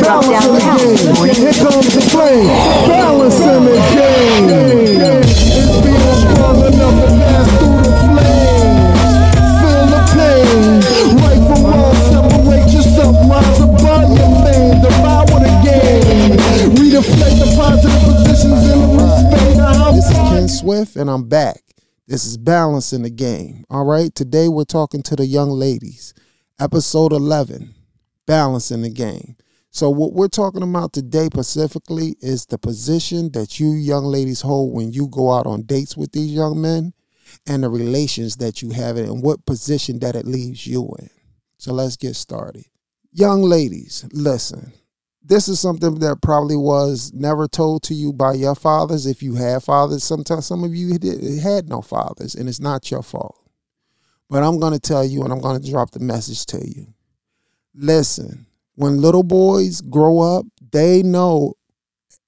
downtown. Morning. Here comes the balancing the game. It's through the flames. The the game. The positive positions in the This is Ken Swift, and I'm back. This is balancing the Game. All right. Today we're talking to the young ladies. Episode 11 Balancing the Game. So, what we're talking about today specifically is the position that you young ladies hold when you go out on dates with these young men and the relations that you have and what position that it leaves you in. So, let's get started. Young ladies, listen this is something that probably was never told to you by your fathers if you had fathers sometimes some of you had no fathers and it's not your fault but i'm going to tell you and i'm going to drop the message to you listen when little boys grow up they know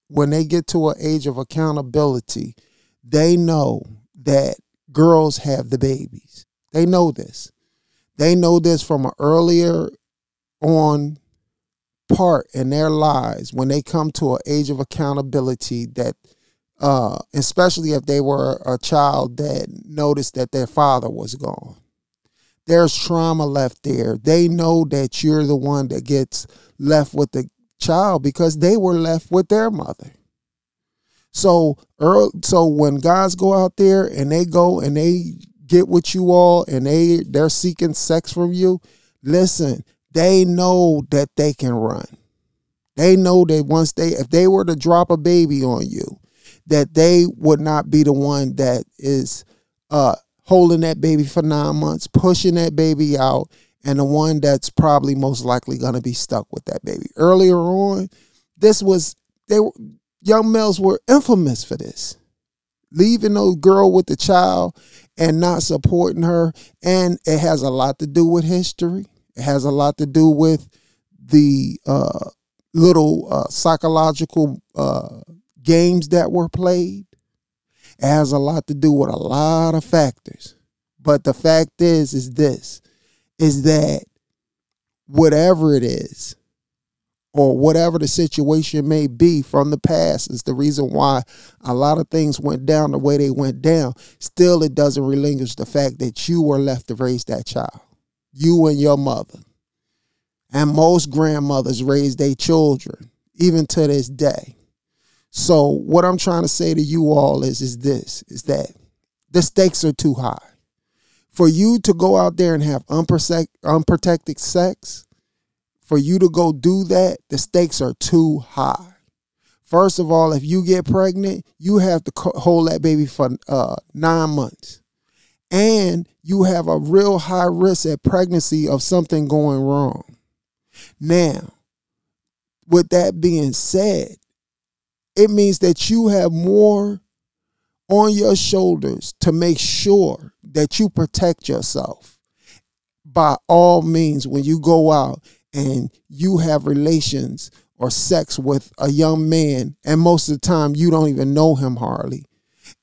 when they get to an age of accountability they know that girls have the babies. They know this. They know this from an earlier on part in their lives when they come to an age of accountability that uh especially if they were a child that noticed that their father was gone there's trauma left there they know that you're the one that gets left with the child because they were left with their mother so earl so when guys go out there and they go and they get with you all and they they're seeking sex from you listen they know that they can run. They know that once they, if they were to drop a baby on you, that they would not be the one that is uh, holding that baby for nine months, pushing that baby out, and the one that's probably most likely going to be stuck with that baby. Earlier on, this was they were young males were infamous for this, leaving a girl with the child and not supporting her, and it has a lot to do with history. It has a lot to do with the uh, little uh, psychological uh, games that were played. Has a lot to do with a lot of factors. But the fact is, is this, is that whatever it is, or whatever the situation may be from the past is the reason why a lot of things went down the way they went down. Still, it doesn't relinquish the fact that you were left to raise that child you and your mother. And most grandmothers raise their children, even to this day. So what I'm trying to say to you all is, is this, is that the stakes are too high. For you to go out there and have unprotect, unprotected sex, for you to go do that, the stakes are too high. First of all, if you get pregnant, you have to hold that baby for uh, nine months and you have a real high risk at pregnancy of something going wrong. Now, with that being said, it means that you have more on your shoulders to make sure that you protect yourself by all means when you go out and you have relations or sex with a young man and most of the time you don't even know him hardly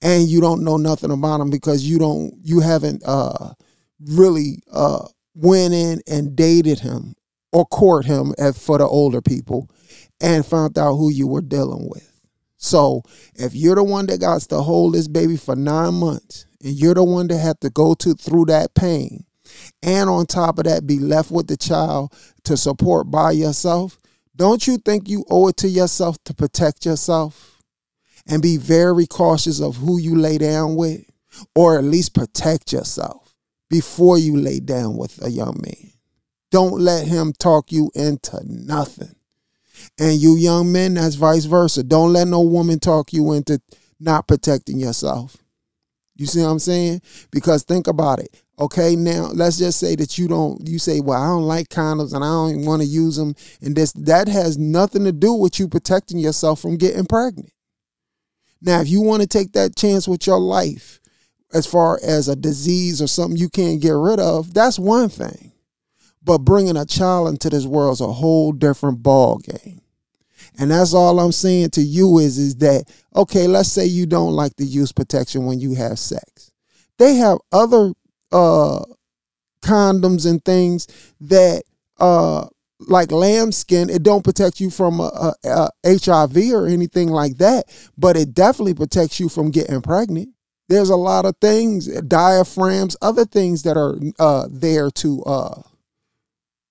and you don't know nothing about him because you don't you haven't uh really uh went in and dated him or court him as for the older people and found out who you were dealing with. So if you're the one that got to hold this baby for nine months and you're the one that had to go to through that pain and on top of that be left with the child to support by yourself, don't you think you owe it to yourself to protect yourself and be very cautious of who you lay down with or at least protect yourself before you lay down with a young man. Don't let him talk you into nothing. And you young men, that's vice versa. Don't let no woman talk you into not protecting yourself. You see what I'm saying? Because think about it. Okay, now let's just say that you don't. You say, "Well, I don't like condoms and I don't want to use them," and this that has nothing to do with you protecting yourself from getting pregnant. Now, if you want to take that chance with your life, as far as a disease or something you can't get rid of, that's one thing. But bringing a child into this world is a whole different ball game. And that's all I'm saying to you is, is that, okay, let's say you don't like to use protection when you have sex. They have other uh, condoms and things that uh, like lambskin, it don't protect you from a, a, a HIV or anything like that, but it definitely protects you from getting pregnant. There's a lot of things, diaphragms, other things that are uh, there to uh,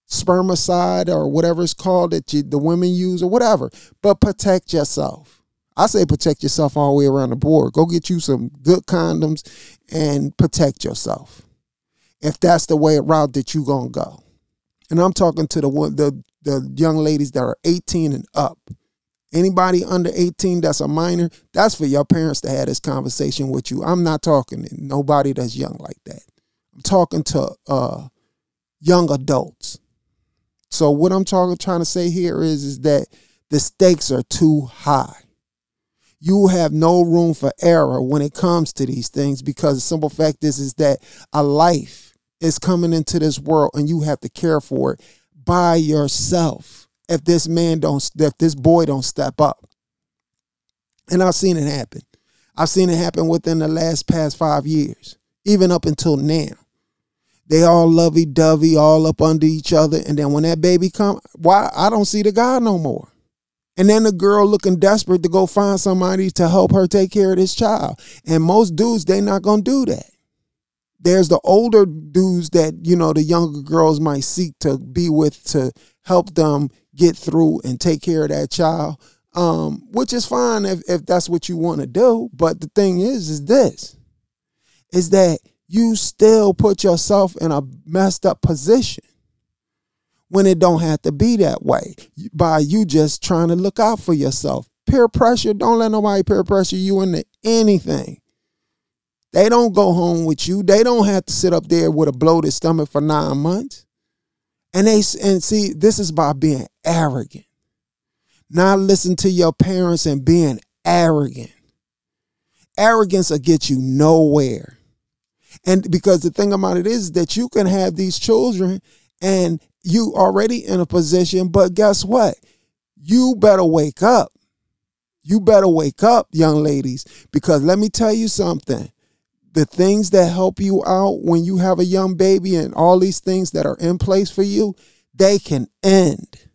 spermicide or whatever it's called that you, the women use or whatever, but protect yourself. I say protect yourself all the way around the board. Go get you some good condoms and protect yourself. If that's the way route that you gonna go. And I'm talking to the one the the young ladies that are 18 and up. Anybody under 18 that's a minor, that's for your parents to have this conversation with you. I'm not talking to nobody that's young like that. I'm talking to uh, young adults. So what I'm trying to say here is is that the stakes are too high. You have no room for error when it comes to these things because the simple fact is is that a life is coming into this world and you have to care for it by yourself. If this man don't if this boy don't step up. And I've seen it happen. I've seen it happen within the last past 5 years, even up until now. They all lovey dovey, all up under each other. And then when that baby come, why I don't see the guy no more. And then the girl looking desperate to go find somebody to help her take care of this child. And most dudes, they not gonna do that. There's the older dudes that, you know, the younger girls might seek to be with to help them get through and take care of that child. Um, which is fine if, if that's what you want to do. But the thing is, is this is that you still put yourself in a messed up position when it don't have to be that way by you just trying to look out for yourself. Peer pressure, don't let nobody peer pressure you into anything. They don't go home with you. They don't have to sit up there with a bloated stomach for nine months. And they and see, this is by being arrogant. Not listen to your parents and being arrogant. Arrogance will get you nowhere. And because the thing about it is that you can have these children and you already in a position, but guess what? You better wake up. You better wake up, young ladies, because let me tell you something. The things that help you out when you have a young baby and all these things that are in place for you, they can end.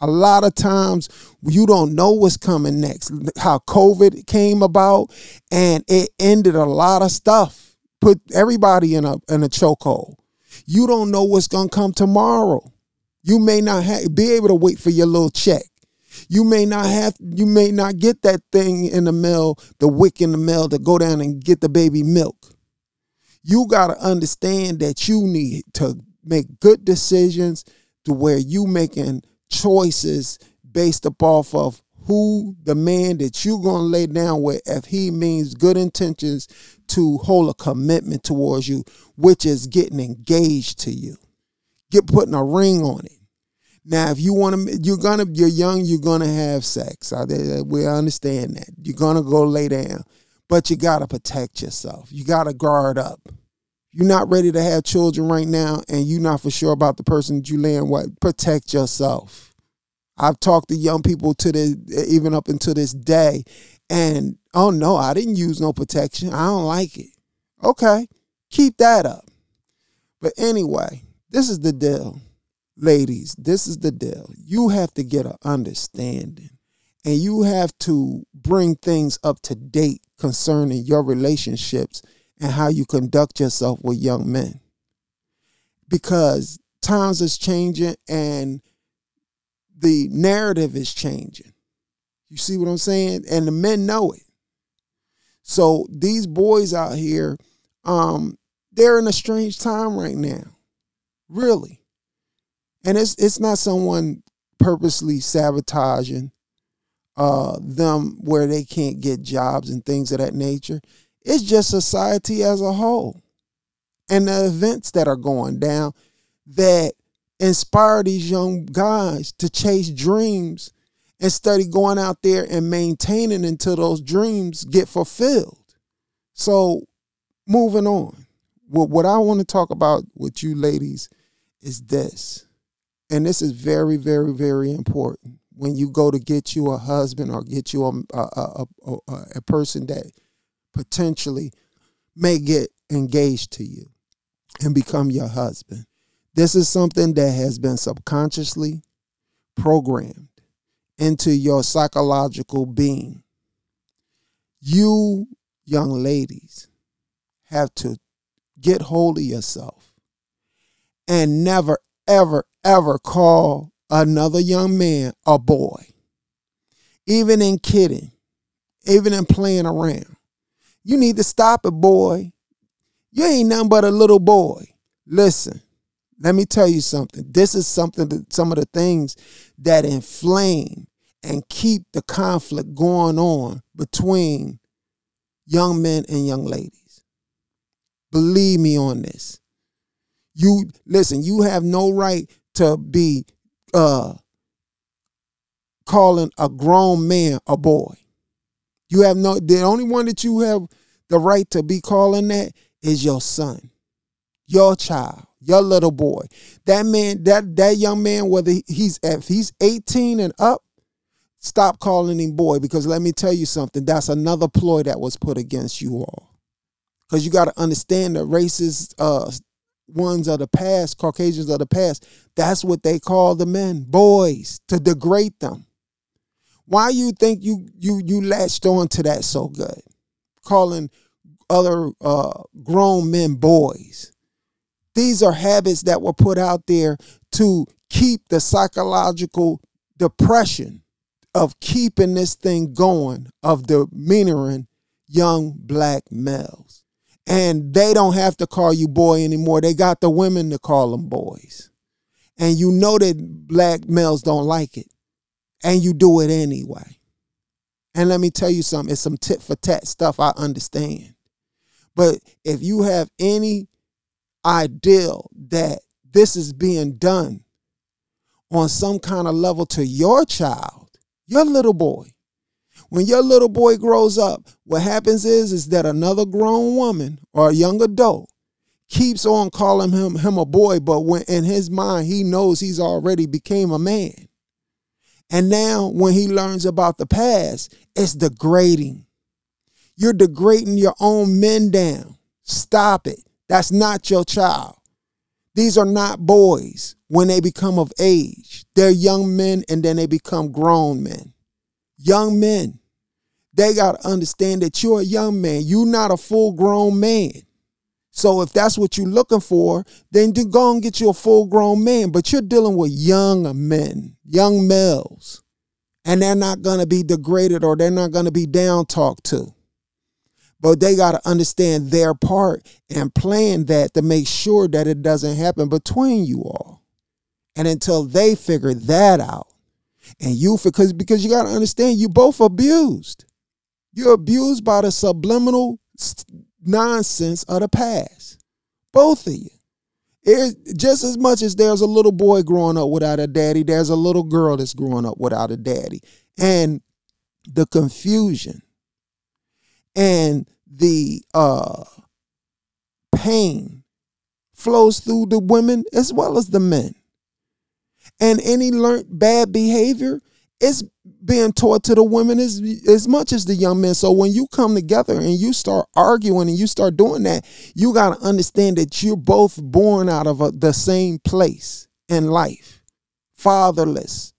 A lot of times you don't know what's coming next. How COVID came about and it ended a lot of stuff put everybody in a in a chokehold. You don't know what's gonna come tomorrow. You may not have, be able to wait for your little check. You may not have you may not get that thing in the mail, the WIC in the mail to go down and get the baby milk. You gotta understand that you need to make good decisions to where you making choices based up off of who the man that you're going to lay down with if he means good intentions to hold a commitment towards you which is getting engaged to you. Get putting a ring on it. Now if you want to you're gonna you're young you're gonna have sex. We understand that. You're gonna go lay down but you gotta protect yourself. You gotta guard up. You're not ready to have children right now and you're not for sure about the person that you laying with. Protect yourself. I've talked to young people to the even up until this day, and oh no, I didn't use no protection. I don't like it. Okay, keep that up. But anyway, this is the deal, ladies. This is the deal. You have to get an understanding, and you have to bring things up to date concerning your relationships and how you conduct yourself with young men, because times is changing and the narrative is changing. You see what I'm saying? And the men know it. So these boys out here, um, they're in a strange time right now. Really. And it's it's not someone purposely sabotaging uh them where they can't get jobs and things of that nature. It's just society as a whole. And the events that are going down that inspire these young guys to chase dreams instead of going out there and maintaining until those dreams get fulfilled. So, moving on. What, what I want to talk about with you ladies is this. And this is very, very, very important. When you go to get you a husband or get you a, a, a, a, a person that potentially may get engaged to you and become your husband This is something that has been subconsciously programmed into your psychological being. You, young ladies, have to get hold of yourself and never, ever, ever call another young man a boy. Even in kidding, even in playing around. You need to stop it, boy. You ain't nothing but a little boy. Listen, let me tell you something. This is something that some of the things that inflame and keep the conflict going on between young men and young ladies. Believe me on this. You listen, you have no right to be uh calling a grown man a boy. You have no the only one that you have the right to be calling that is your son, your child, your little boy. That man, that that young man, whether he's if he's 18 and up, stop calling him boy because let me tell you something. That's another ploy that was put against you all. Because you got to understand the racist uh, ones of the past, Caucasians of the past, that's what they call the men, boys, to degrade them. Why you think you you you latched on to that so good? Calling other uh, grown men boys. These are habits that were put out there to keep the psychological depression of keeping this thing going, of demeanoring young black males. And they don't have to call you boy anymore. They got the women to call them boys. And you know that black males don't like it. And you do it anyway. And let me tell you something, it's some tit for tat stuff I understand. But if you have any ideal that this is being done on some kind of level to your child, your little boy, when your little boy grows up, what happens is is that another grown woman or a young adult keeps on calling him him a boy, but when in his mind he knows he's already became a man. And now when he learns about the past, it's degrading. You're degrading your own men down. Stop it. That's not your child. These are not boys when they become of age. They're young men and then they become grown men. Young men. They got to understand that you're a young man. You're not a full grown man. So if that's what you're looking for, then do go and get you a full grown man. But you're dealing with young men, young males, and they're not going to be degraded or they're not going to be down talked to. But they got to understand their part and plan that to make sure that it doesn't happen between you all. And until they figure that out, and you because because you got to understand you both abused. You're abused by the subliminal nonsense of the past. Both of you. It, just as much as there's a little boy growing up without a daddy, there's a little girl that's growing up without a daddy. And the confusion and the uh, pain flows through the women as well as the men. And any learned bad behavior is being taught to the women as, as much as the young men. So when you come together and you start arguing and you start doing that, you got to understand that you're both born out of a, the same place in life fatherless,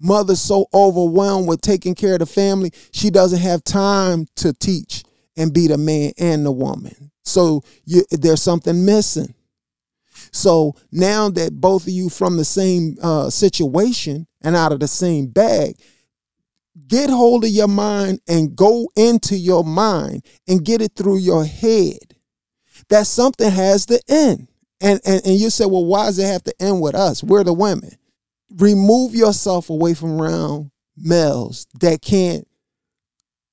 mother so overwhelmed with taking care of the family, she doesn't have time to teach and be the man and the woman. So you, there's something missing. So now that both of you from the same uh, situation and out of the same bag, get hold of your mind and go into your mind and get it through your head that something has to end. And, and, and you say, well, why does it have to end with us? We're the women remove yourself away from around males that can't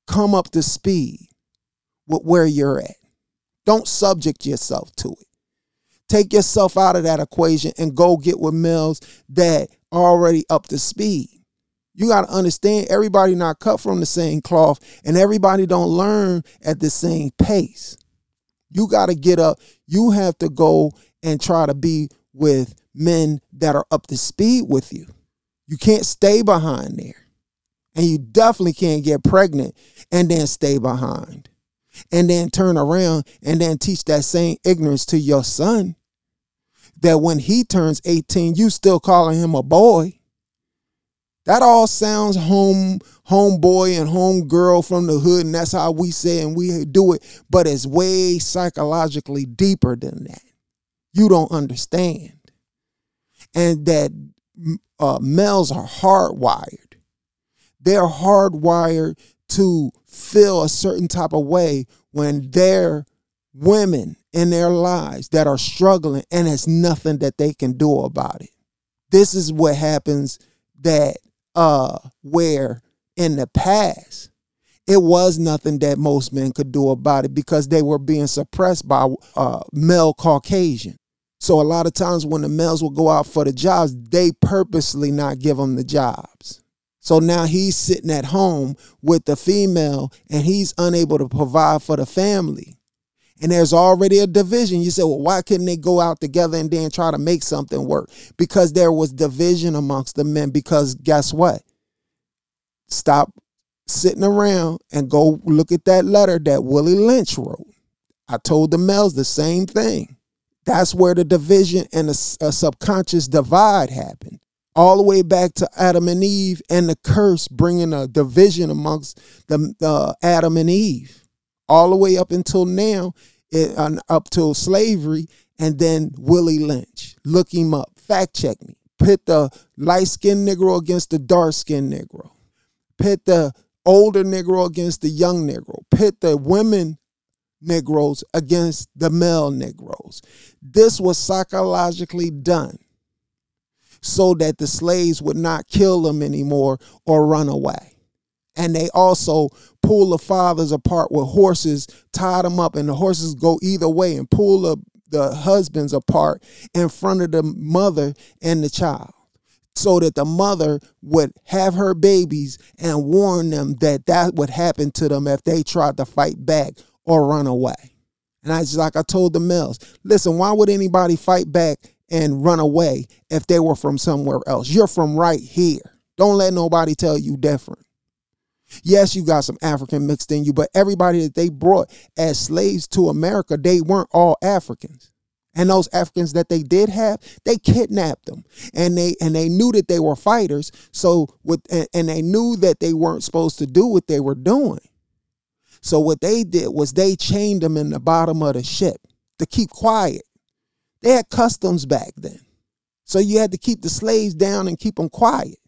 come up to speed with where you're at. Don't subject yourself to it. Take yourself out of that equation and go get with males that are already up to speed. You got to understand everybody not cut from the same cloth and everybody don't learn at the same pace. You got to get up. You have to go and try to be with men that are up to speed with you. You can't stay behind there. And you definitely can't get pregnant and then stay behind. And then turn around and then teach that same ignorance to your son. that when he turns 18, you still calling him a boy. That all sounds home homeboy and homegirl from the hood, and that's how we say and we do it, but it's way psychologically deeper than that. You don't understand. And that uh, males are hardwired. They're hardwired to feel a certain type of way when they're women in their lives that are struggling and it's nothing that they can do about it. This is what happens that uh where in the past it was nothing that most men could do about it because they were being suppressed by uh, male Caucasian. So a lot of times when the males will go out for the jobs, they purposely not give them the jobs. So now he's sitting at home with the female and he's unable to provide for the family. And there's already a division. You say, well, why couldn't they go out together and then try to make something work? Because there was division amongst the men. Because guess what? Stop sitting around and go look at that letter that Willie Lynch wrote. I told the males the same thing. That's where the division and a, a subconscious divide happened all the way back to Adam and Eve and the curse bringing a division amongst the uh, Adam and Eve, all the way up until now, it, uh, up till slavery, and then Willie Lynch. Look him up, fact check me. Pit the light skinned Negro against the dark skinned Negro. Pit the older Negro against the young Negro. Pit the women Negroes against the male Negroes. This was psychologically done so that the slaves would not kill them anymore or run away. And they also pull the fathers apart with horses, tie them up, and the horses go either way and pull the, the husbands apart in front of the mother and the child so that the mother would have her babies and warn them that that would happen to them if they tried to fight back or run away. And I just like I told the males, listen, why would anybody fight back and run away if they were from somewhere else. You're from right here. Don't let nobody tell you different. Yes, you got some African mixed in you, but everybody that they brought as slaves to America, they weren't all Africans. And those Africans that they did have, they kidnapped them, and they and they knew that they were fighters. So with and, and they knew that they weren't supposed to do what they were doing. So what they did was they chained them in the bottom of the ship to keep quiet they had customs back then. So you had to keep the slaves down and keep them quiet,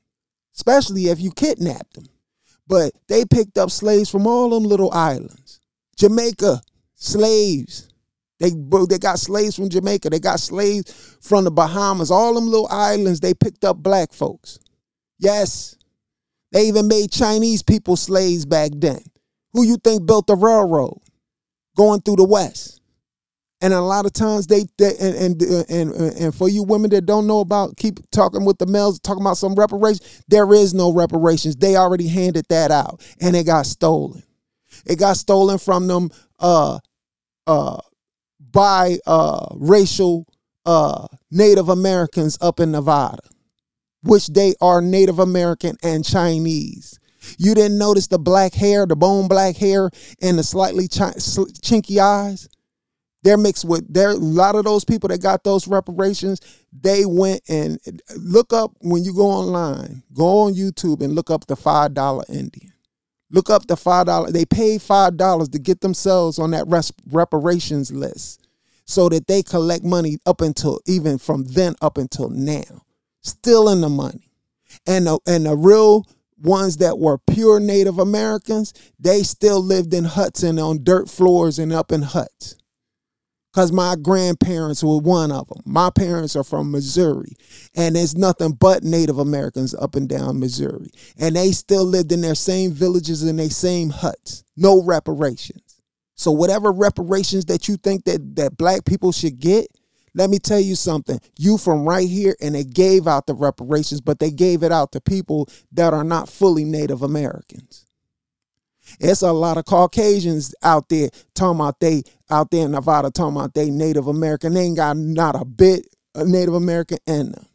especially if you kidnapped them. But they picked up slaves from all them little islands. Jamaica, slaves. They, they got slaves from Jamaica. They got slaves from the Bahamas. All them little islands, they picked up black folks. Yes. They even made Chinese people slaves back then. Who you think built the railroad going through the West? and a lot of times they, they and, and and and for you women that don't know about keep talking with the males talking about some reparations there is no reparations. They already handed that out and it got stolen. It got stolen from them uh uh by uh racial uh native americans up in nevada which they are native american and chinese you didn't notice the black hair the bone black hair and the slightly ch- chinky eyes? They're mixed with there a lot of those people that got those reparations they went and look up when you go online go on youtube and look up the five dollar indian. Look up the five dollar they paid five dollars to get themselves on that res- reparations list so that they collect money up until even from then up until now. Still in the money. And the, and the real ones that were pure native americans they still lived in huts and on dirt floors and up in huts because my grandparents were one of them. My parents are from Missouri, and there's nothing but Native Americans up and down Missouri. And they still lived in their same villages and their same huts. No reparations. So whatever reparations that you think that, that black people should get, let me tell you something. You from right here, and they gave out the reparations, but they gave it out to people that are not fully Native Americans. It's a lot of Caucasians out there talking about they out there in Nevada talking about they Native American. They ain't got not a bit of Native American in them.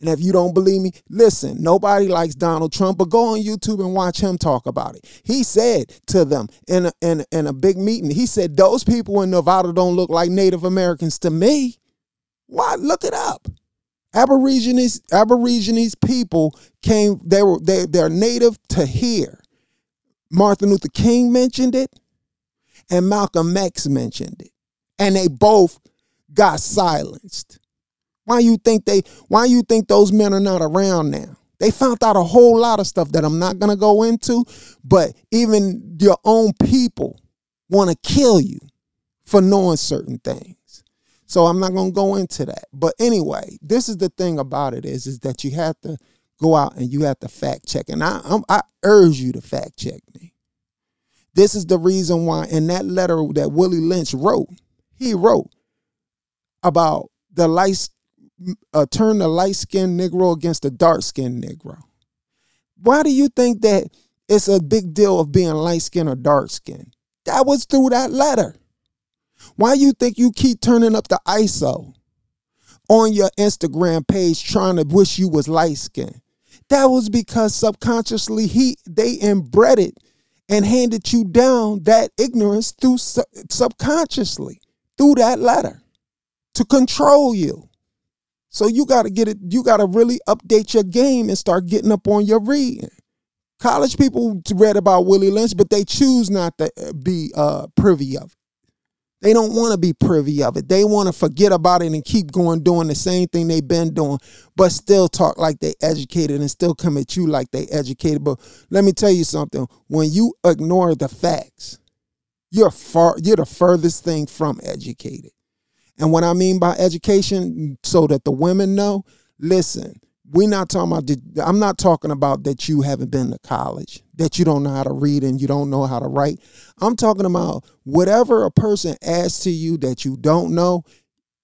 And if you don't believe me, listen, nobody likes Donald Trump, but go on YouTube and watch him talk about it. He said to them in a, in, in a big meeting, he said, Those people in Nevada don't look like Native Americans to me. Why? Look it up. Aborigines, Aborigines people came, they were they, they're native to here. Martin Luther King mentioned it, and Malcolm X mentioned it. And they both got silenced. Why you think they why you think those men are not around now? They found out a whole lot of stuff that I'm not gonna go into, but even your own people want to kill you for knowing certain things. So I'm not gonna go into that. But anyway, this is the thing about it is, is that you have to go out and you have to fact check. And I I'm, I urge you to fact check me. This is the reason why in that letter that Willie Lynch wrote, he wrote about the light uh, turn the light skinned Negro against the dark skinned Negro. Why do you think that it's a big deal of being light skinned or dark skinned? That was through that letter. Why you think you keep turning up the ISO on your Instagram page trying to wish you was light skinned? That was because subconsciously he they inbred it and handed you down that ignorance through subconsciously through that letter to control you. So you got to get it you got to really update your game and start getting up on your reading. College people read about Willie Lynch, but they choose not to be uh, privy of it. They don't want to be privy of it. They want to forget about it and keep going doing the same thing they've been doing, but still talk like they educated and still come at you like they educated. But let me tell you something. When you ignore the facts, you're far you're the furthest thing from educated. And what I mean by education, so that the women know, listen, we're not talking about i'm not talking about that you haven't been to college that you don't know how to read and you don't know how to write. I'm talking about whatever a person adds to you that you don't know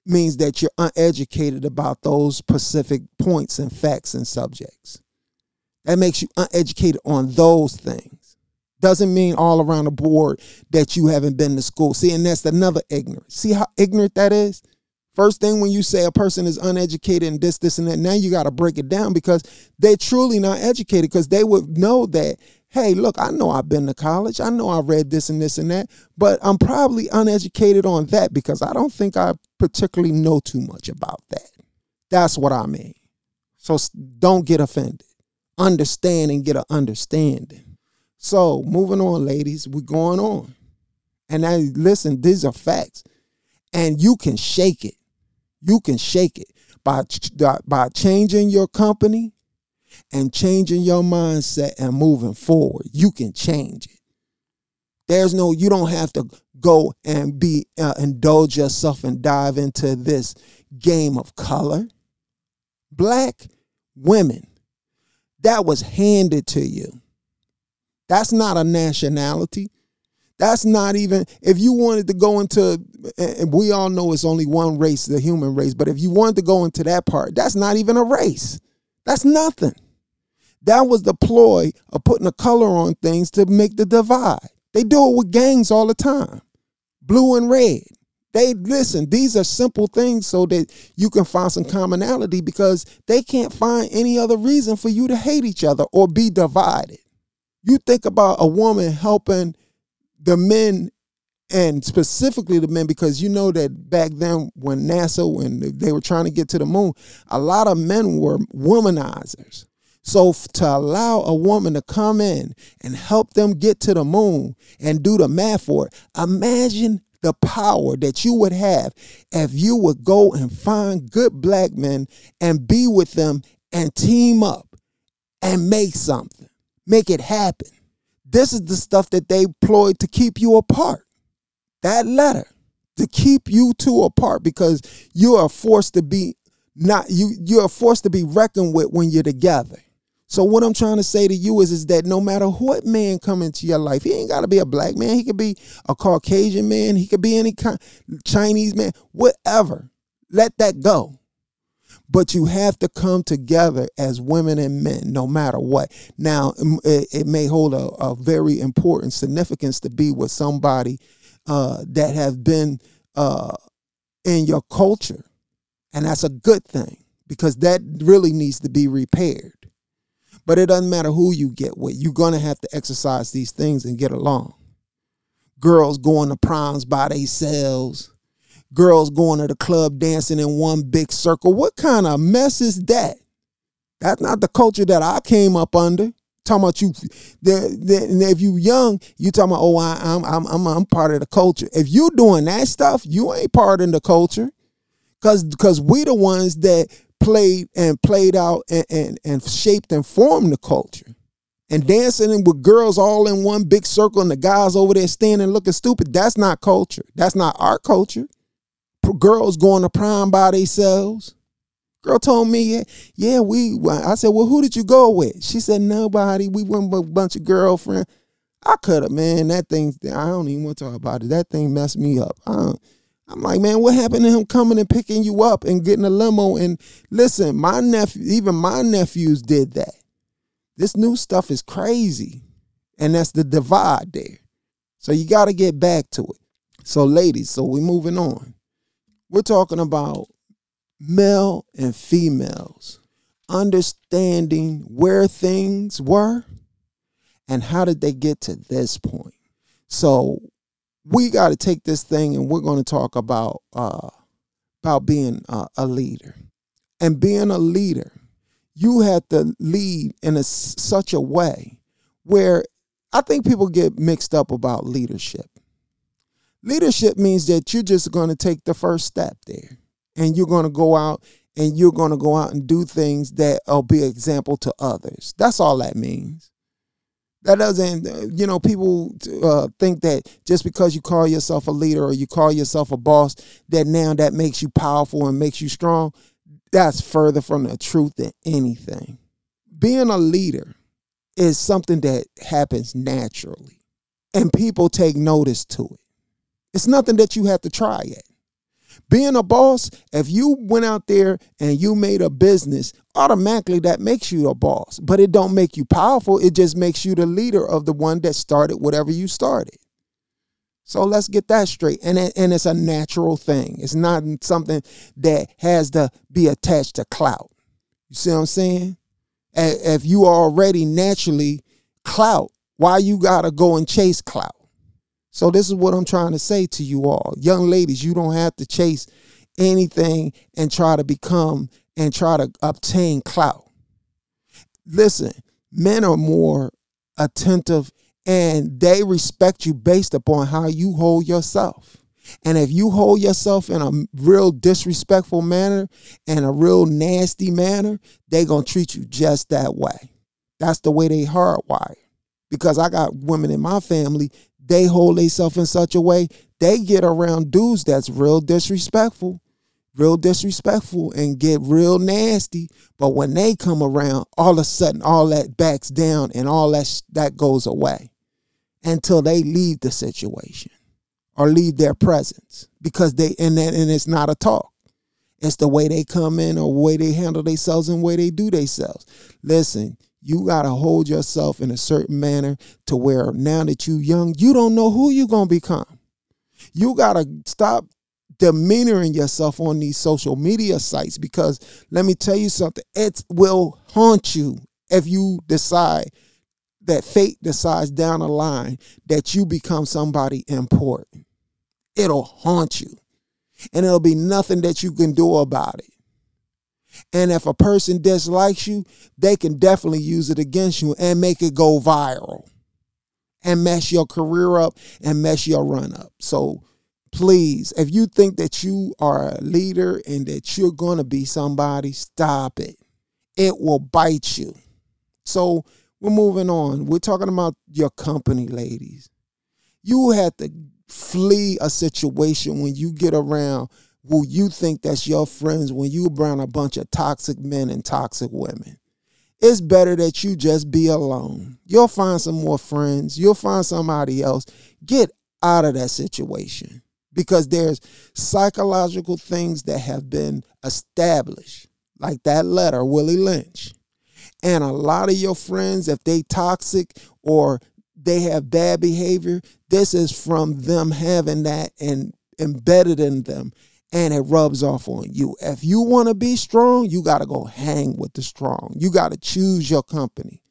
means that you're uneducated about those specific points and facts and subjects. That makes you uneducated on those things. Doesn't mean all around the board that you haven't been to school. See and that's another ignorance. See how ignorant that is First thing when you say a person is uneducated and this, this, and that, now you got to break it down because they're truly not educated because they would know that, hey, look, I know I've been to college. I know I read this and this and that, but I'm probably uneducated on that because I don't think I particularly know too much about that. That's what I mean. So don't get offended. Understand and get an understanding. So moving on, ladies, we're going on. And I listen, these are facts. And you can shake it you can shake it by by changing your company and changing your mindset and moving forward. You can change it. There's no you don't have to go and be uh, indulge yourself and dive into this game of color. Black women that was handed to you. That's not a nationality. That's not even if you wanted to go into and we all know it's only one race, the human race, but if you wanted to go into that part, that's not even a race. That's nothing. That was the ploy of putting a color on things to make the divide. They do it with gangs all the time. Blue and red. They listen, these are simple things so that you can find some commonality because they can't find any other reason for you to hate each other or be divided. You think about a woman helping the men and specifically the men because you know that back then when NASA when they were trying to get to the moon a lot of men were womanizers. So to allow a woman to come in and help them get to the moon and do the math for it imagine the power that you would have if you would go and find good black men and be with them and team up and make something make it happen this is the stuff that they employed to keep you apart. That letter to keep you two apart because you are forced to be not you you're forced to be reckoned with when you're together. So what I'm trying to say to you is, is that no matter what man come into your life, he ain't got to be a black man. He could be a Caucasian man. He could be any kind Chinese man, whatever. Let that go. But you have to come together as women and men, no matter what. Now, it, it may hold a, a, very important significance to be with somebody uh, that have been uh, in your culture. And that's a good thing because that really needs to be repaired. But it doesn't matter who you get with, you're going to have to exercise these things and get along. Girls going to proms by themselves girls going to the club dancing in one big circle. What kind of mess is that? That's not the culture that I came up under. Talking about you, the, the, if you young, you talking about oh I, I'm I'm I'm I'm part of the culture. If you doing that stuff, you ain't part of the culture, cause cause we the ones that played and played out and, and, and shaped and formed the culture. And dancing with girls all in one big circle and the guys over there standing looking stupid, that's not culture. That's not our culture. Girls going to prom by themselves. Girl told me, yeah, we. I said, well, who did you go with? She said, nobody. We went with a bunch of girlfriends. I cut have, man. That thing, I don't even want to talk about it. That thing messed me up. I'm like, man, what happened to him coming and picking you up and getting a limo? And listen, my nephew, even my nephews did that. This new stuff is crazy. And that's the divide there. So you got to get back to it. So, ladies, so we're moving on. We're talking about male and females understanding where things were and how did they get to this point. So, we got to take this thing and we're going to talk about uh, about being uh, a leader and being a leader you have to lead in a, such a way where i think people get mixed up about leadership leadership means that you're just going to take the first step there and you're going to go out and you're going to go out and do things that will be an example to others that's all that means that doesn't, you know, people uh, think that just because you call yourself a leader or you call yourself a boss, that now that makes you powerful and makes you strong. That's further from the truth than anything. Being a leader is something that happens naturally, and people take notice to it. It's nothing that you have to try yet. Being a boss, if you went out there and you made a business, automatically that makes you a boss. But it don't make you powerful. It just makes you the leader of the one that started whatever you started. So let's get that straight. And and it's a natural thing. It's not something that has to be attached to clout. You see what I'm saying? If you are already naturally clout, why you gotta go and chase clout? So this is what I'm trying to say to you all. Young ladies, you don't have to chase anything and try to become and try to obtain clout. Listen, men are more attentive and they respect you based upon how you hold yourself. And if you hold yourself in a real disrespectful manner and a real nasty manner, they're going to treat you just that way. That's the way they hardwired. Because I got women in my family they hold themselves in such a way they get around dudes that's real disrespectful real disrespectful and get real nasty. But when they come around all of a sudden all that backs down and all that that goes away until they leave the situation or leave their presence because they and and it's not a talk. It's the way they come in or the way they handle themselves and the way they do themselves. Listen you got to hold yourself in a certain manner to where now that you young, you don't know who you're going to become. You got to stop demeanoring yourself on these social media sites because let me tell you something, it will haunt you if you decide that fate decides down the line that you become somebody important. It'll haunt you. And it'll be nothing that you can do about it. And if a person dislikes you, they can definitely use it against you and make it go viral and mess your career up and mess your run up. So please, if you think that you are a leader and that you're going to be somebody, stop it. It will bite you. So we're moving on. We're talking about your company, ladies. You have to flee a situation when you get around who you think that's your friends when you around a bunch of toxic men and toxic women. It's better that you just be alone. You'll find some more friends. You'll find somebody else. Get out of that situation because there's psychological things that have been established, like that letter, Willie Lynch. And a lot of your friends, if they toxic or they have bad behavior, this is from them having that and embedded in them and it rubs off on you. If you want to be strong, you got to go hang with the strong. You got to choose your company.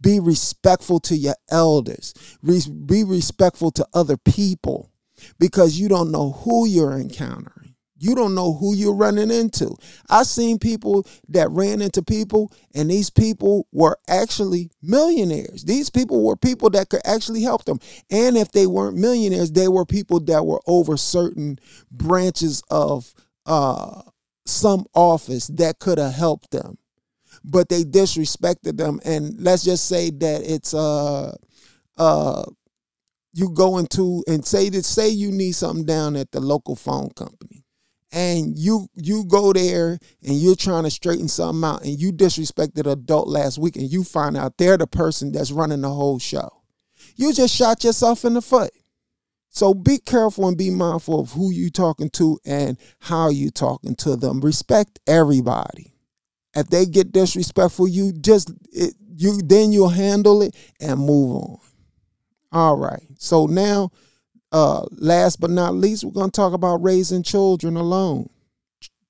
Be respectful to your elders. be respectful to other people because you don't know who you're encountering. You don't know who you're running into. I've seen people that ran into people, and these people were actually millionaires. These people were people that could actually help them. And if they weren't millionaires, they were people that were over certain branches of uh, some office that could have helped them. But they disrespected them. And let's just say that it's uh uh you go into and say that say you need something down at the local phone company and you you go there and you're trying to straighten something out and you disrespected an adult last week and you find out they're the person that's running the whole show. You just shot yourself in the foot. So be careful and be mindful of who you talking to and how you talking to them. Respect everybody. If they get disrespectful you just it, you then you'll handle it and move on. All right. So now uh, last but not least, we're going to talk about raising children alone,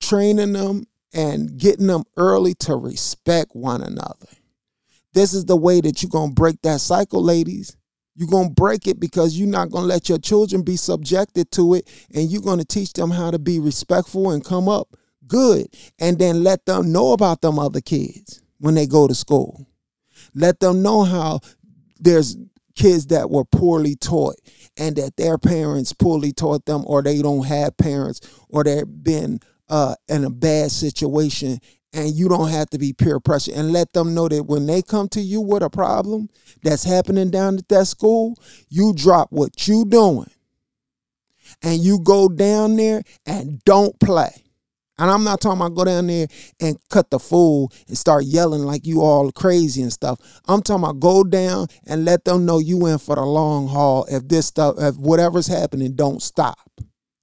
training them and getting them early to respect one another. This is the way that you're going to break that cycle, ladies. You're going to break it because you're not going to let your children be subjected to it and you're going to teach them how to be respectful and come up good and then let them know about them other kids when they go to school. Let them know how there's kids that were poorly taught and that their parents poorly taught them or they don't have parents or they've been uh, in a bad situation and you don't have to be peer pressure and let them know that when they come to you with a problem that's happening down at that school you drop what you're doing and you go down there and don't play and I'm not talking about go down there and cut the fool and start yelling like you all crazy and stuff. I'm talking about go down and let them know you in for the long haul. If this stuff, if whatever's happening, don't stop.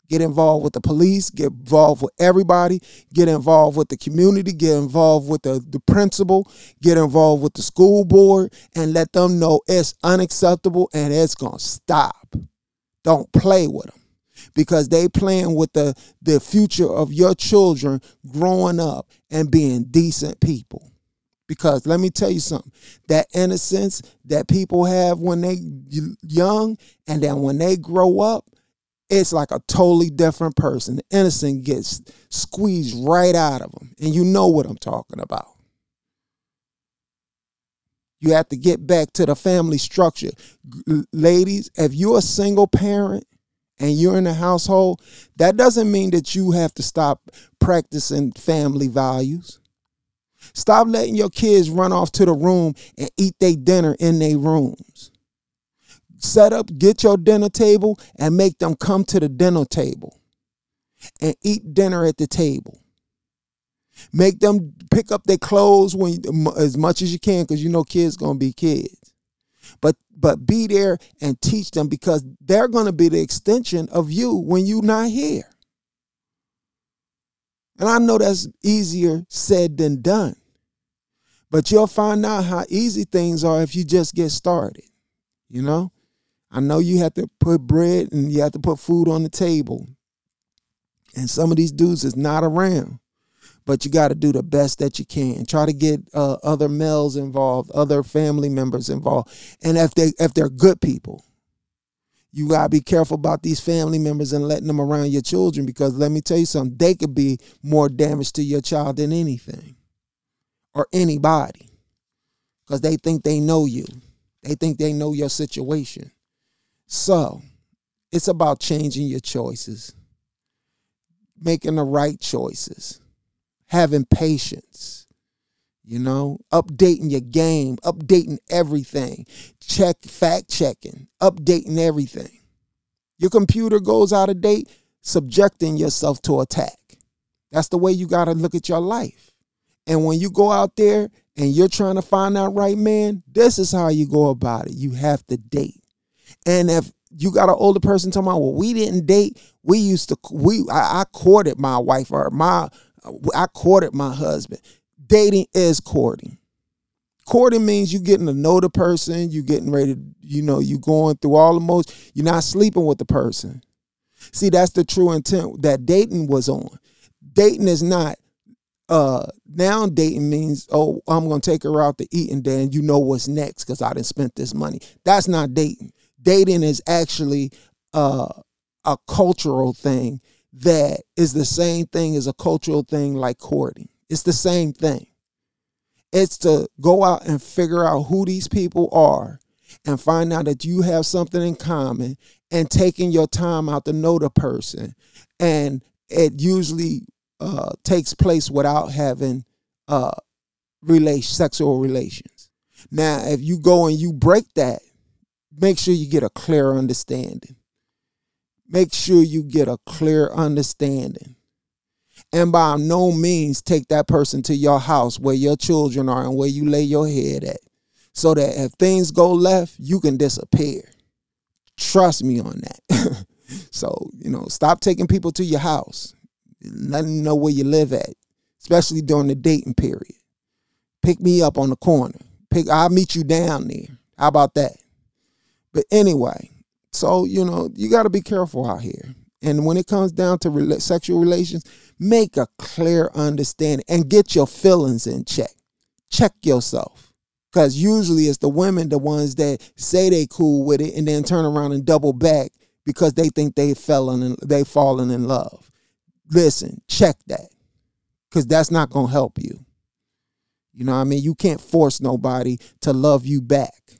Get involved with the police, get involved with everybody, get involved with the community, get involved with the, the principal, get involved with the school board, and let them know it's unacceptable and it's gonna stop. Don't play with them because they playing with the the future of your children growing up and being decent people. Because let me tell you something that innocence that people have when they young and then when they grow up it's like a totally different person. The innocent gets squeezed right out of them and you know what i'm talking about. You have to get back to the family structure. Ladies if you're a single parent and you're in a household, that doesn't mean that you have to stop practicing family values. Stop letting your kids run off to the room and eat their dinner in their rooms. Set up, get your dinner table, and make them come to the dinner table and eat dinner at the table. Make them pick up their clothes when as much as you can, because you know kids gonna be kids but but be there and teach them because they're going to be the extension of you when you're not here. And I know that's easier said than done. But you'll find out how easy things are if you just get started. You know? I know you have to put bread and you have to put food on the table. And some of these dudes is not around but you got to do the best that you can. Try to get uh, other males involved, other family members involved, and if they if they're good people, you got to be careful about these family members and letting them around your children because let me tell you something, they could be more damage to your child than anything or anybody because they think they know you. They think they know your situation. So, it's about changing your choices, making the right choices having patience, you know, updating your game, updating everything, check, fact checking, updating everything. Your computer goes out of date, subjecting yourself to attack. That's the way you got to look at your life. And when you go out there and you're trying to find that right man, this is how you go about it. You have to date. And if you got an older person talking about, well, we didn't date. We used to, we, I, I courted my wife or my, I courted my husband. Dating is courting. Courting means you getting to know the person, you getting ready to, you know, you going through all the most, you're not sleeping with the person. See, that's the true intent that dating was on. Dating is not uh now dating means, oh, I'm gonna take her out to eat and then you know what's next because I didn't spend this money. That's not dating. Dating is actually uh a cultural thing that is the same thing as a cultural thing like courting. It's the same thing. It's to go out and figure out who these people are and find out that you have something in common and taking your time out to know the person. And it usually uh, takes place without having uh, relation, sexual relations. Now, if you go and you break that, make sure you get a clear understanding. Make sure you get a clear understanding. And by no means take that person to your house where your children are and where you lay your head at. So that if things go left, you can disappear. Trust me on that. so, you know, stop taking people to your house. Let them know where you live at, especially during the dating period. Pick me up on the corner. Pick I'll meet you down there. How about that? But anyway, so you know, you got to be careful out here. And when it comes down to re- sexual relations, make a clear understanding and get your feelings in check. Check yourself. Cause usually it's the women the ones that say they cool with it and then turn around and double back because they think they fell in they fallen in love. Listen, check that. Cause that's not gonna help you. You know what I mean? You can't force nobody to love you back.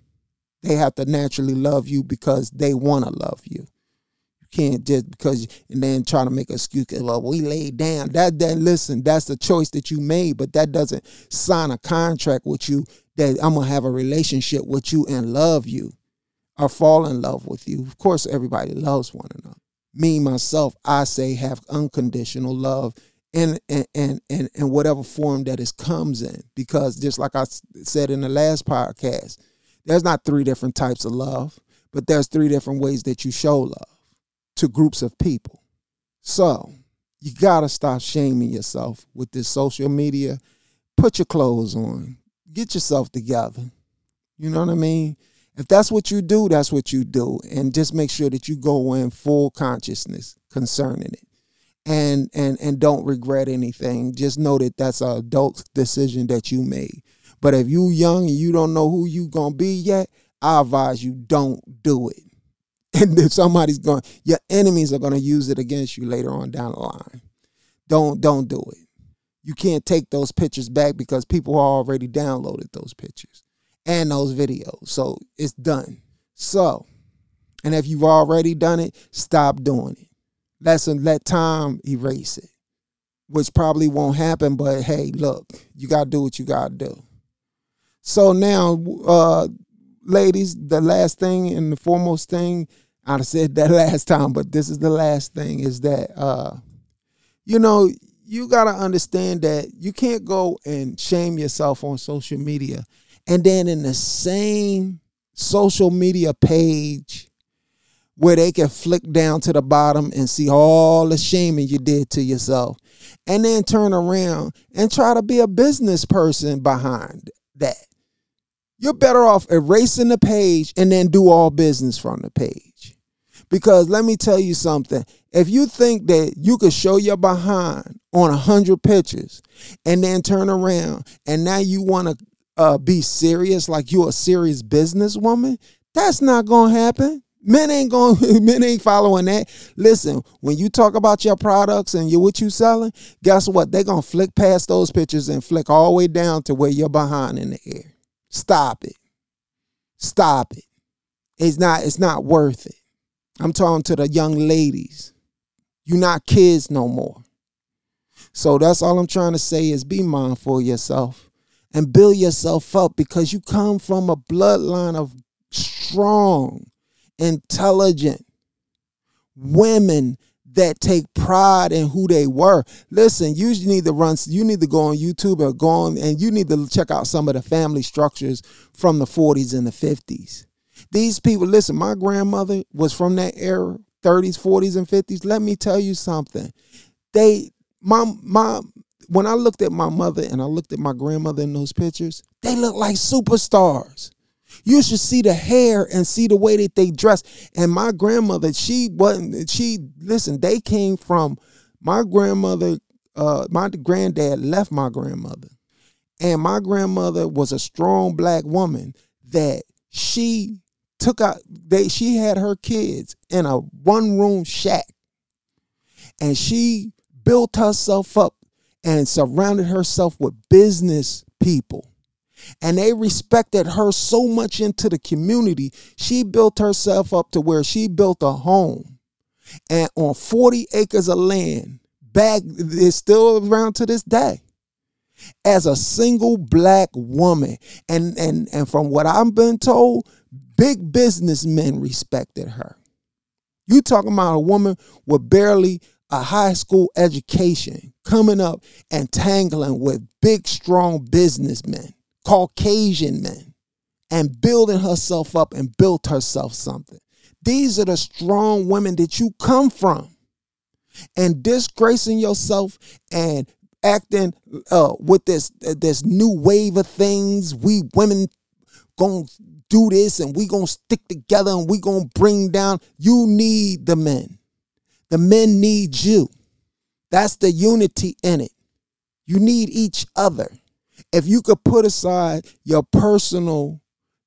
They have to naturally love you because they want to love you. You can't just because and then try to make an excuse. Well, we laid down. That then listen, that's the choice that you made, but that doesn't sign a contract with you that I'm gonna have a relationship with you and love you or fall in love with you. Of course, everybody loves one another. Me myself, I say have unconditional love in and and and whatever form that it comes in. Because just like I said in the last podcast, there's not three different types of love, but there's three different ways that you show love to groups of people. So you gotta stop shaming yourself with this social media. Put your clothes on. Get yourself together. You know what I mean? If that's what you do, that's what you do. And just make sure that you go in full consciousness concerning it. And and and don't regret anything. Just know that that's an adult decision that you made. But if you young and you don't know who you gonna be yet, I advise you don't do it. And if somebody's going, your enemies are gonna use it against you later on down the line. Don't don't do it. You can't take those pictures back because people already downloaded those pictures and those videos. So it's done. So, and if you've already done it, stop doing it. Let's let time erase it, which probably won't happen. But hey, look, you gotta do what you gotta do. So now, uh, ladies, the last thing and the foremost thing, I said that last time, but this is the last thing is that, uh, you know, you got to understand that you can't go and shame yourself on social media. And then in the same social media page where they can flick down to the bottom and see all the shaming you did to yourself and then turn around and try to be a business person behind that you're better off erasing the page and then do all business from the page. Because let me tell you something. If you think that you could show your behind on a hundred pictures and then turn around and now you want to uh, be serious like you're a serious businesswoman, that's not gonna happen. Men ain't going men ain't following that. Listen, when you talk about your products and you what you selling, guess what? They're gonna flick past those pictures and flick all the way down to where you're behind in the air. Stop it. Stop it. It's not it's not worth it. I'm talking to the young ladies. You're not kids no more. So that's all I'm trying to say is be mindful of yourself and build yourself up because you come from a bloodline of strong, intelligent women that take pride in who they were. Listen, you need to run, you need to go on YouTube or go on and you need to check out some of the family structures from the 40s and the 50s. These people, listen, my grandmother was from that era, 30s, 40s, and 50s. Let me tell you something. They, my, my, when I looked at my mother and I looked at my grandmother in those pictures, they look like superstars. You should see the hair and see the way that they dress. And my grandmother, she wasn't, she, listen, they came from my grandmother, uh, my granddad left my grandmother. And my grandmother was a strong black woman that she took out, they, she had her kids in a one room shack. and she built herself up and surrounded herself with business people. And they respected her so much into the community. She built herself up to where she built a home and on 40 acres of land. Back is still around to this day as a single black woman. And and and from what I've been told, big businessmen respected her. You talking about a woman with barely a high school education coming up and tangling with big, strong businessmen, Caucasian men, and building herself up and built herself something. These are the strong women that you come from. And disgracing yourself and acting uh, with this this new wave of things, we women gonna do this and we gonna stick together and we gonna bring down. You need the men. The men need you. That's the unity in it. You need each other. If you could put aside your personal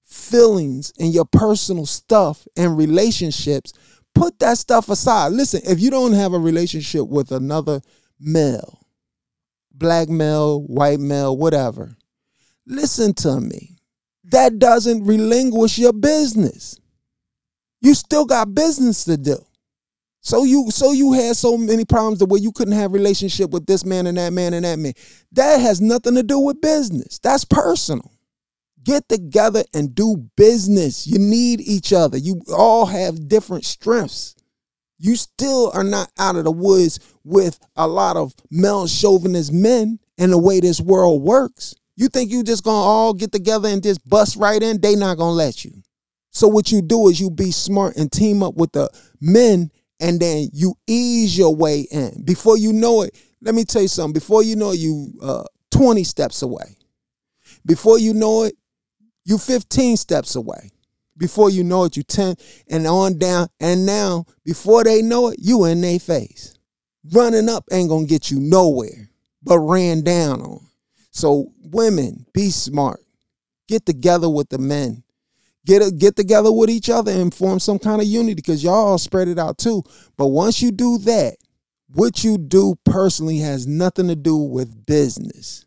feelings and your personal stuff and relationships, put that stuff aside. Listen, if you don't have a relationship with another male, black male, white male, whatever, listen to me. That doesn't relinquish your business. You still got business to do. So you so you had so many problems the way you couldn't have relationship with this man and that man and that man. That has nothing to do with business. That's personal. Get together and do business. You need each other. You all have different strengths. You still are not out of the woods with a lot of male chauvinist men and the way this world works. You think you just gonna all get together and just bust right in? They not gonna let you. So what you do is you be smart and team up with the men and then you ease your way in. Before you know it, let me tell you something. Before you know it, you uh, 20 steps away. Before you know it, you 15 steps away. Before you know it, you 10 and on down. And now, before they know it, you in their face. Running up ain't gonna get you nowhere, but ran down on. So women, be smart. Get together with the men get a, get together with each other and form some kind of unity because y'all all spread it out too. But once you do that, what you do personally has nothing to do with business.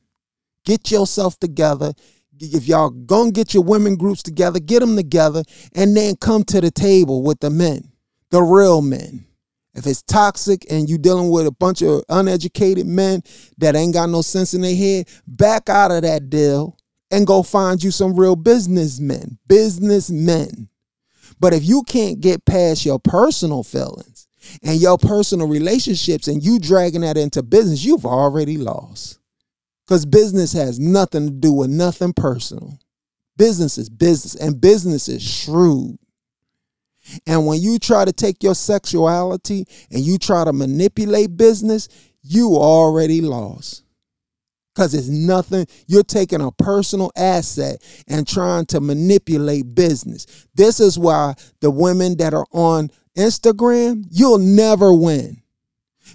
Get yourself together. If y'all gonna get your women groups together, get them together and then come to the table with the men, the real men. If it's toxic and you dealing with a bunch of uneducated men that ain't got no sense in their head, back out of that deal and go find you some real businessmen, businessmen. But if you can't get past your personal feelings and your personal relationships and you dragging that into business, you've already lost. Because business has nothing to do with nothing personal. Business is business, and business is shrewd. And when you try to take your sexuality and you try to manipulate business, you already lost because it's nothing. You're taking a personal asset and trying to manipulate business. This is why the women that are on Instagram, you'll never win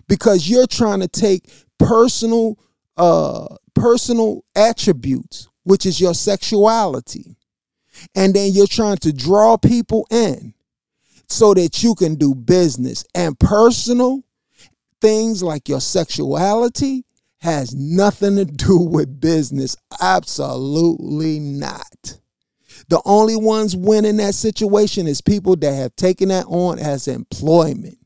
because you're trying to take personal uh personal attributes, which is your sexuality, and then you're trying to draw people in so that you can do business and personal things like your sexuality has nothing to do with business. Absolutely not. The only ones winning that situation is people that have taken that on as employment.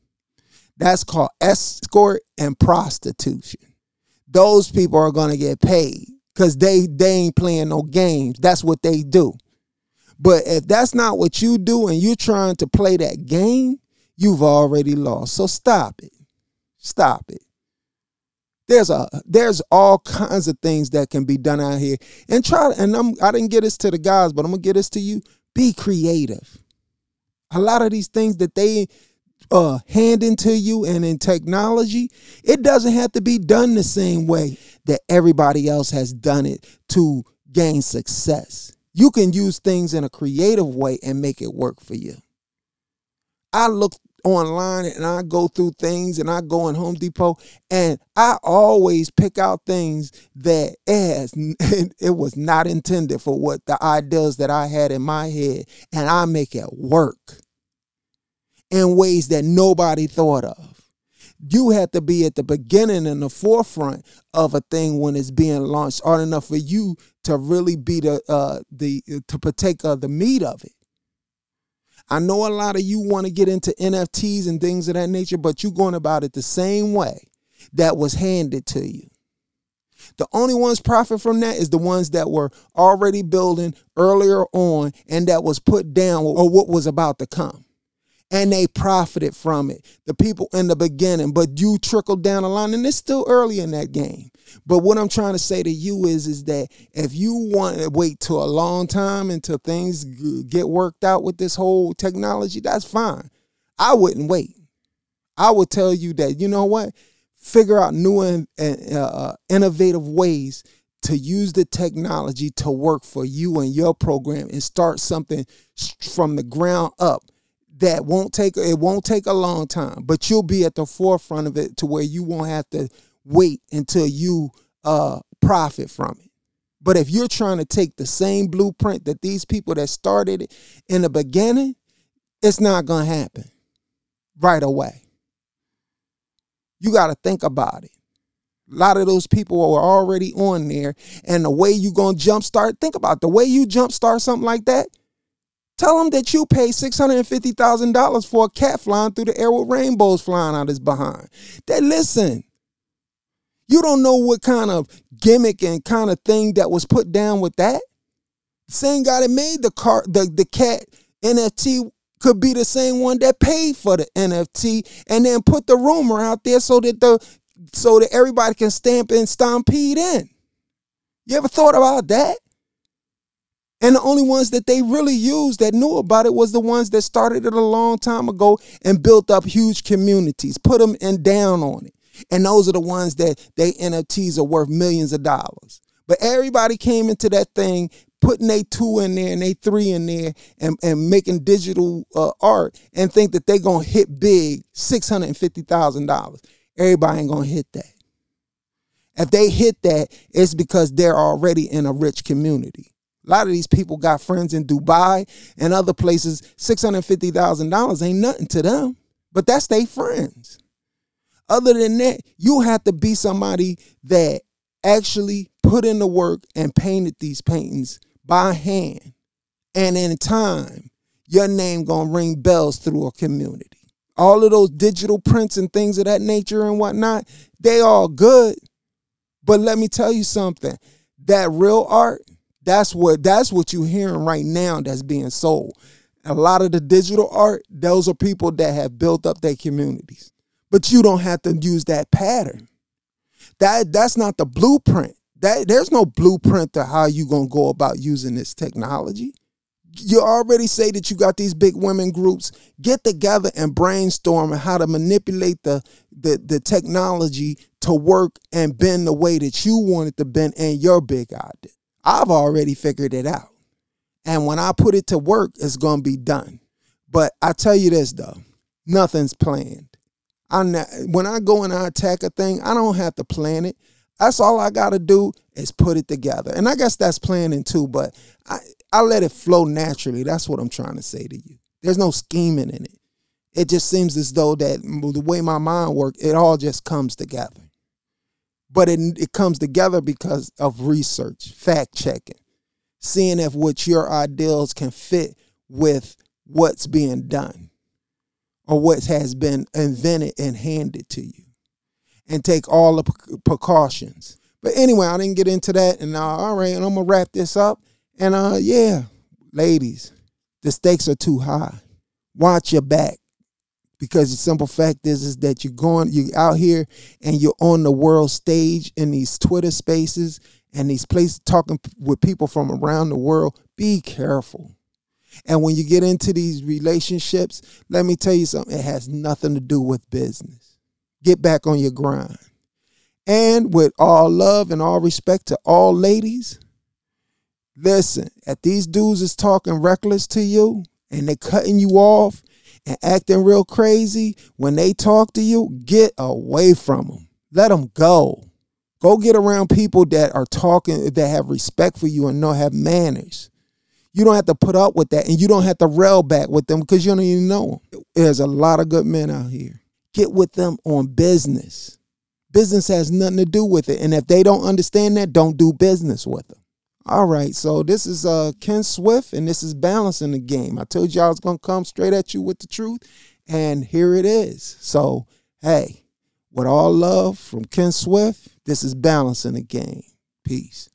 That's called escort and prostitution. Those people are going to get paid because they, they ain't playing no games. That's what they do. But if that's not what you do and you're trying to play that game, you've already lost. So stop it. Stop it. There's a there's all kinds of things that can be done out here. And try and I'm I didn't get this to the guys, but I'm gonna get this to you. Be creative. A lot of these things that they uh, hand into you and in technology, it doesn't have to be done the same way that everybody else has done it to gain success. You can use things in a creative way and make it work for you. I look online and I go through things and I go in Home Depot and I always pick out things that as it was not intended for what the ideas that I had in my head and I make it work in ways that nobody thought of. you have to be at the beginning and the forefront of a thing when it's being launched hard enough for you to really be the uh the to partake of the meat of it. I know a lot of you want to get into NFTs and things of that nature, but you're going about it the same way that was handed to you. The only ones profit from that is the ones that were already building earlier on and that was put down or what was about to come. And they profited from it. The people in the beginning, but you trickled down the line, and it's still early in that game. But what I'm trying to say to you is, is that if you want to wait till a long time until things get worked out with this whole technology, that's fine. I wouldn't wait. I would tell you that you know what figure out new and uh, uh, innovative ways to use the technology to work for you and your program and start something from the ground up that won't take it won't take a long time but you'll be at the forefront of it to where you won't have to wait until you uh, profit from it but if you're trying to take the same blueprint that these people that started it in the beginning it's not going to happen right away you got to think about it. A lot of those people are already on there, and the way you gonna jumpstart, think about the way you jumpstart something like that. Tell them that you pay six hundred and fifty thousand dollars for a cat flying through the air with rainbows flying out his behind. That listen, you don't know what kind of gimmick and kind of thing that was put down with that. same guy that made the car, the the cat NFT could be the same one that paid for the NFT and then put the rumor out there so that the so that everybody can stamp and stampede in. You ever thought about that? And the only ones that they really used that knew about it was the ones that started it a long time ago and built up huge communities, put them in down on it. And those are the ones that they NFTs are worth millions of dollars. But everybody came into that thing putting a two in there and a three in there and, and making digital uh, art and think that they're going to hit big $650,000. Everybody ain't going to hit that. If they hit that, it's because they're already in a rich community. A lot of these people got friends in Dubai and other places. $650,000 ain't nothing to them, but that's their friends. Other than that, you have to be somebody that actually put in the work and painted these paintings by hand. And in time, your name gonna ring bells through a community. All of those digital prints and things of that nature and whatnot, they all good. But let me tell you something. That real art, that's what that's what you're hearing right now that's being sold. A lot of the digital art, those are people that have built up their communities. But you don't have to use that pattern. That that's not the blueprint. That there's no blueprint to how you gonna go about using this technology. You already say that you got these big women groups. Get together and brainstorm how to manipulate the, the, the technology to work and bend the way that you want it to bend and your big idea. I've already figured it out. And when I put it to work, it's gonna be done. But I tell you this though, nothing's planned. I when I go and I attack a thing, I don't have to plan it. That's all I got to do is put it together. And I guess that's planning too, but I, I let it flow naturally. That's what I'm trying to say to you. There's no scheming in it. It just seems as though that the way my mind works, it all just comes together. But it, it comes together because of research, fact checking, seeing if what your ideals can fit with what's being done or what has been invented and handed to you and take all the precautions. But anyway, I didn't get into that. And uh, all right, and I'm gonna wrap this up. And uh, yeah, ladies, the stakes are too high. Watch your back. Because the simple fact is, is that you're going, you're out here and you're on the world stage in these Twitter spaces and these places talking with people from around the world. Be careful. And when you get into these relationships, let me tell you something, it has nothing to do with business get back on your grind. And with all love and all respect to all ladies, listen, if these dudes is talking reckless to you and they cutting you off and acting real crazy when they talk to you, get away from them. Let them go. Go get around people that are talking, that have respect for you and know have manners. You don't have to put up with that and you don't have to rail back with them because you don't even know them. There's a lot of good men out here Get with them on business. Business has nothing to do with it. And if they don't understand that, don't do business with them. All right, so this is uh Ken Swift, and this is balancing the game. I told you I was gonna come straight at you with the truth, and here it is. So, hey, with all love from Ken Swift, this is balancing the game. Peace.